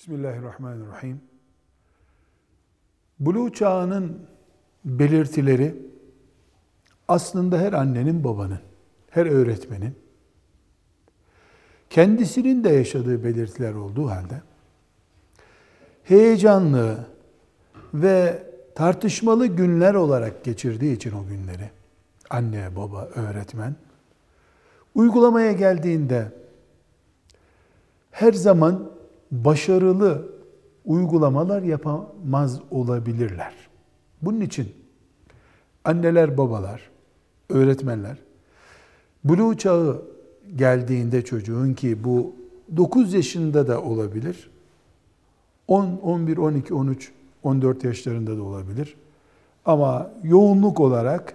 Bismillahirrahmanirrahim. Buluğ çağının belirtileri aslında her annenin, babanın, her öğretmenin kendisinin de yaşadığı belirtiler olduğu halde heyecanlı ve tartışmalı günler olarak geçirdiği için o günleri anne, baba, öğretmen uygulamaya geldiğinde her zaman başarılı uygulamalar yapamaz olabilirler. Bunun için anneler, babalar, öğretmenler buluğ çağı geldiğinde çocuğun ki bu 9 yaşında da olabilir. 10, 11, 12, 13, 14 yaşlarında da olabilir. Ama yoğunluk olarak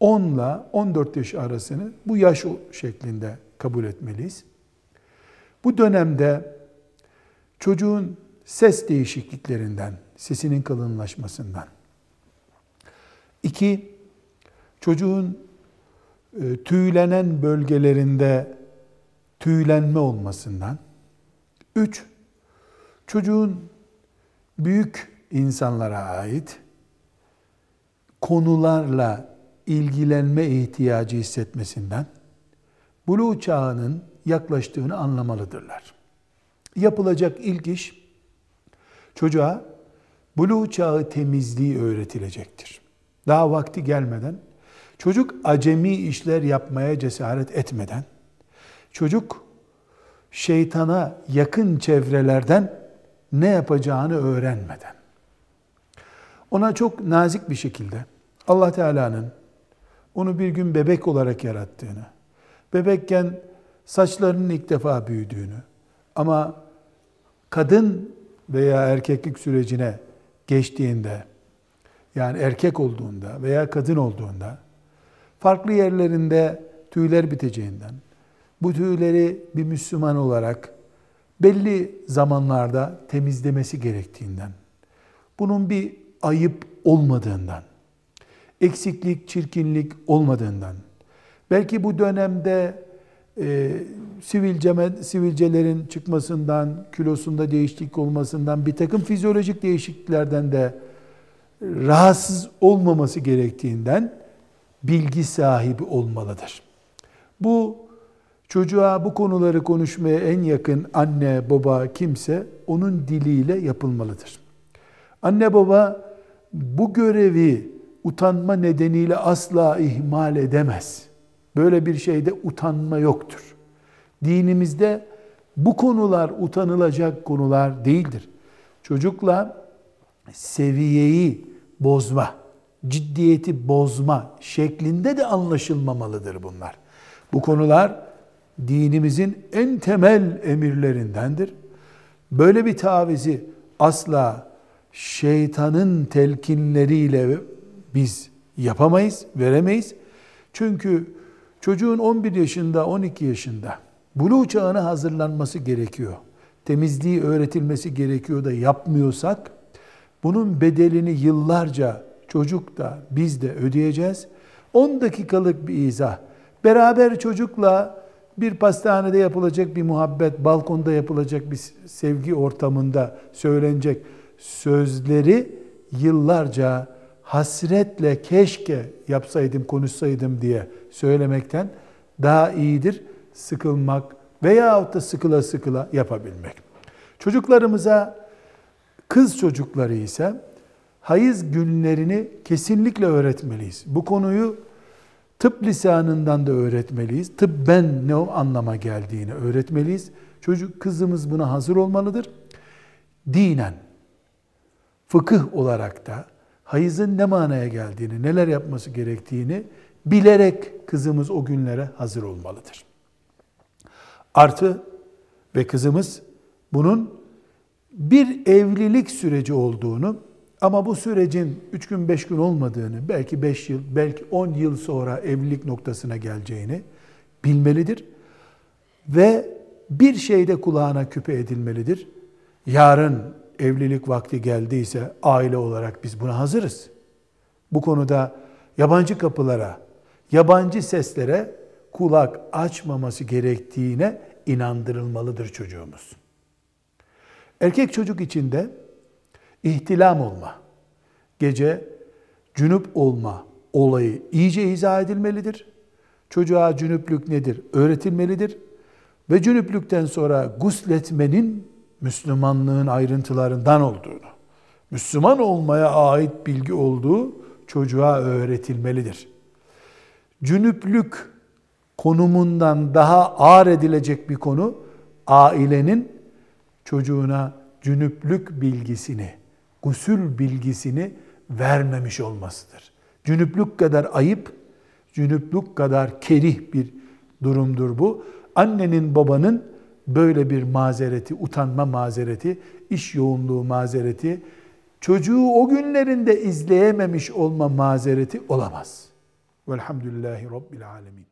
10 ile 14 yaş arasını bu yaş şeklinde kabul etmeliyiz. Bu dönemde çocuğun ses değişikliklerinden, sesinin kalınlaşmasından. İki, çocuğun e, tüylenen bölgelerinde tüylenme olmasından. Üç, çocuğun büyük insanlara ait konularla ilgilenme ihtiyacı hissetmesinden, buluğ çağının yaklaştığını anlamalıdırlar. Yapılacak ilk iş, çocuğa buluğ çağı temizliği öğretilecektir. Daha vakti gelmeden, çocuk acemi işler yapmaya cesaret etmeden, çocuk şeytana yakın çevrelerden ne yapacağını öğrenmeden, ona çok nazik bir şekilde Allah Teala'nın onu bir gün bebek olarak yarattığını, bebekken saçlarının ilk defa büyüdüğünü ama kadın veya erkeklik sürecine geçtiğinde yani erkek olduğunda veya kadın olduğunda farklı yerlerinde tüyler biteceğinden bu tüyleri bir Müslüman olarak belli zamanlarda temizlemesi gerektiğinden bunun bir ayıp olmadığından eksiklik, çirkinlik olmadığından belki bu dönemde e, sivilceme, sivilcelerin çıkmasından, kilosunda değişiklik olmasından, bir takım fizyolojik değişikliklerden de rahatsız olmaması gerektiğinden bilgi sahibi olmalıdır. Bu çocuğa bu konuları konuşmaya en yakın anne, baba kimse onun diliyle yapılmalıdır. Anne baba bu görevi utanma nedeniyle asla ihmal edemez. Böyle bir şeyde utanma yoktur. Dinimizde bu konular utanılacak konular değildir. Çocukla seviyeyi bozma, ciddiyeti bozma şeklinde de anlaşılmamalıdır bunlar. Bu konular dinimizin en temel emirlerindendir. Böyle bir tavizi asla şeytanın telkinleriyle biz yapamayız, veremeyiz. Çünkü çocuğun 11 yaşında, 12 yaşında buluğ çağına hazırlanması gerekiyor. Temizliği öğretilmesi gerekiyor da yapmıyorsak bunun bedelini yıllarca çocuk da biz de ödeyeceğiz. 10 dakikalık bir izah. Beraber çocukla bir pastanede yapılacak bir muhabbet, balkonda yapılacak bir sevgi ortamında söylenecek sözleri yıllarca hasretle keşke yapsaydım, konuşsaydım diye söylemekten daha iyidir sıkılmak veya da sıkıla sıkıla yapabilmek. Çocuklarımıza kız çocukları ise hayız günlerini kesinlikle öğretmeliyiz. Bu konuyu tıp lisanından da öğretmeliyiz. Tıbben ne o anlama geldiğini öğretmeliyiz. Çocuk kızımız buna hazır olmalıdır. Dinen, fıkıh olarak da hayızın ne manaya geldiğini, neler yapması gerektiğini bilerek kızımız o günlere hazır olmalıdır. Artı ve kızımız bunun bir evlilik süreci olduğunu ama bu sürecin 3 gün 5 gün olmadığını, belki 5 yıl, belki 10 yıl sonra evlilik noktasına geleceğini bilmelidir. Ve bir şeyde kulağına küpe edilmelidir. Yarın evlilik vakti geldiyse aile olarak biz buna hazırız. Bu konuda yabancı kapılara, yabancı seslere kulak açmaması gerektiğine inandırılmalıdır çocuğumuz. Erkek çocuk içinde ihtilam olma, gece cünüp olma olayı iyice izah edilmelidir. Çocuğa cünüplük nedir öğretilmelidir. Ve cünüplükten sonra gusletmenin Müslümanlığın ayrıntılarından olduğunu, Müslüman olmaya ait bilgi olduğu çocuğa öğretilmelidir. Cünüplük konumundan daha ağır edilecek bir konu ailenin çocuğuna cünüplük bilgisini, gusül bilgisini vermemiş olmasıdır. Cünüplük kadar ayıp, cünüplük kadar kerih bir durumdur bu. Annenin babanın böyle bir mazereti, utanma mazereti, iş yoğunluğu mazereti, çocuğu o günlerinde izleyememiş olma mazereti olamaz. Velhamdülillahi Rabbil Alemin.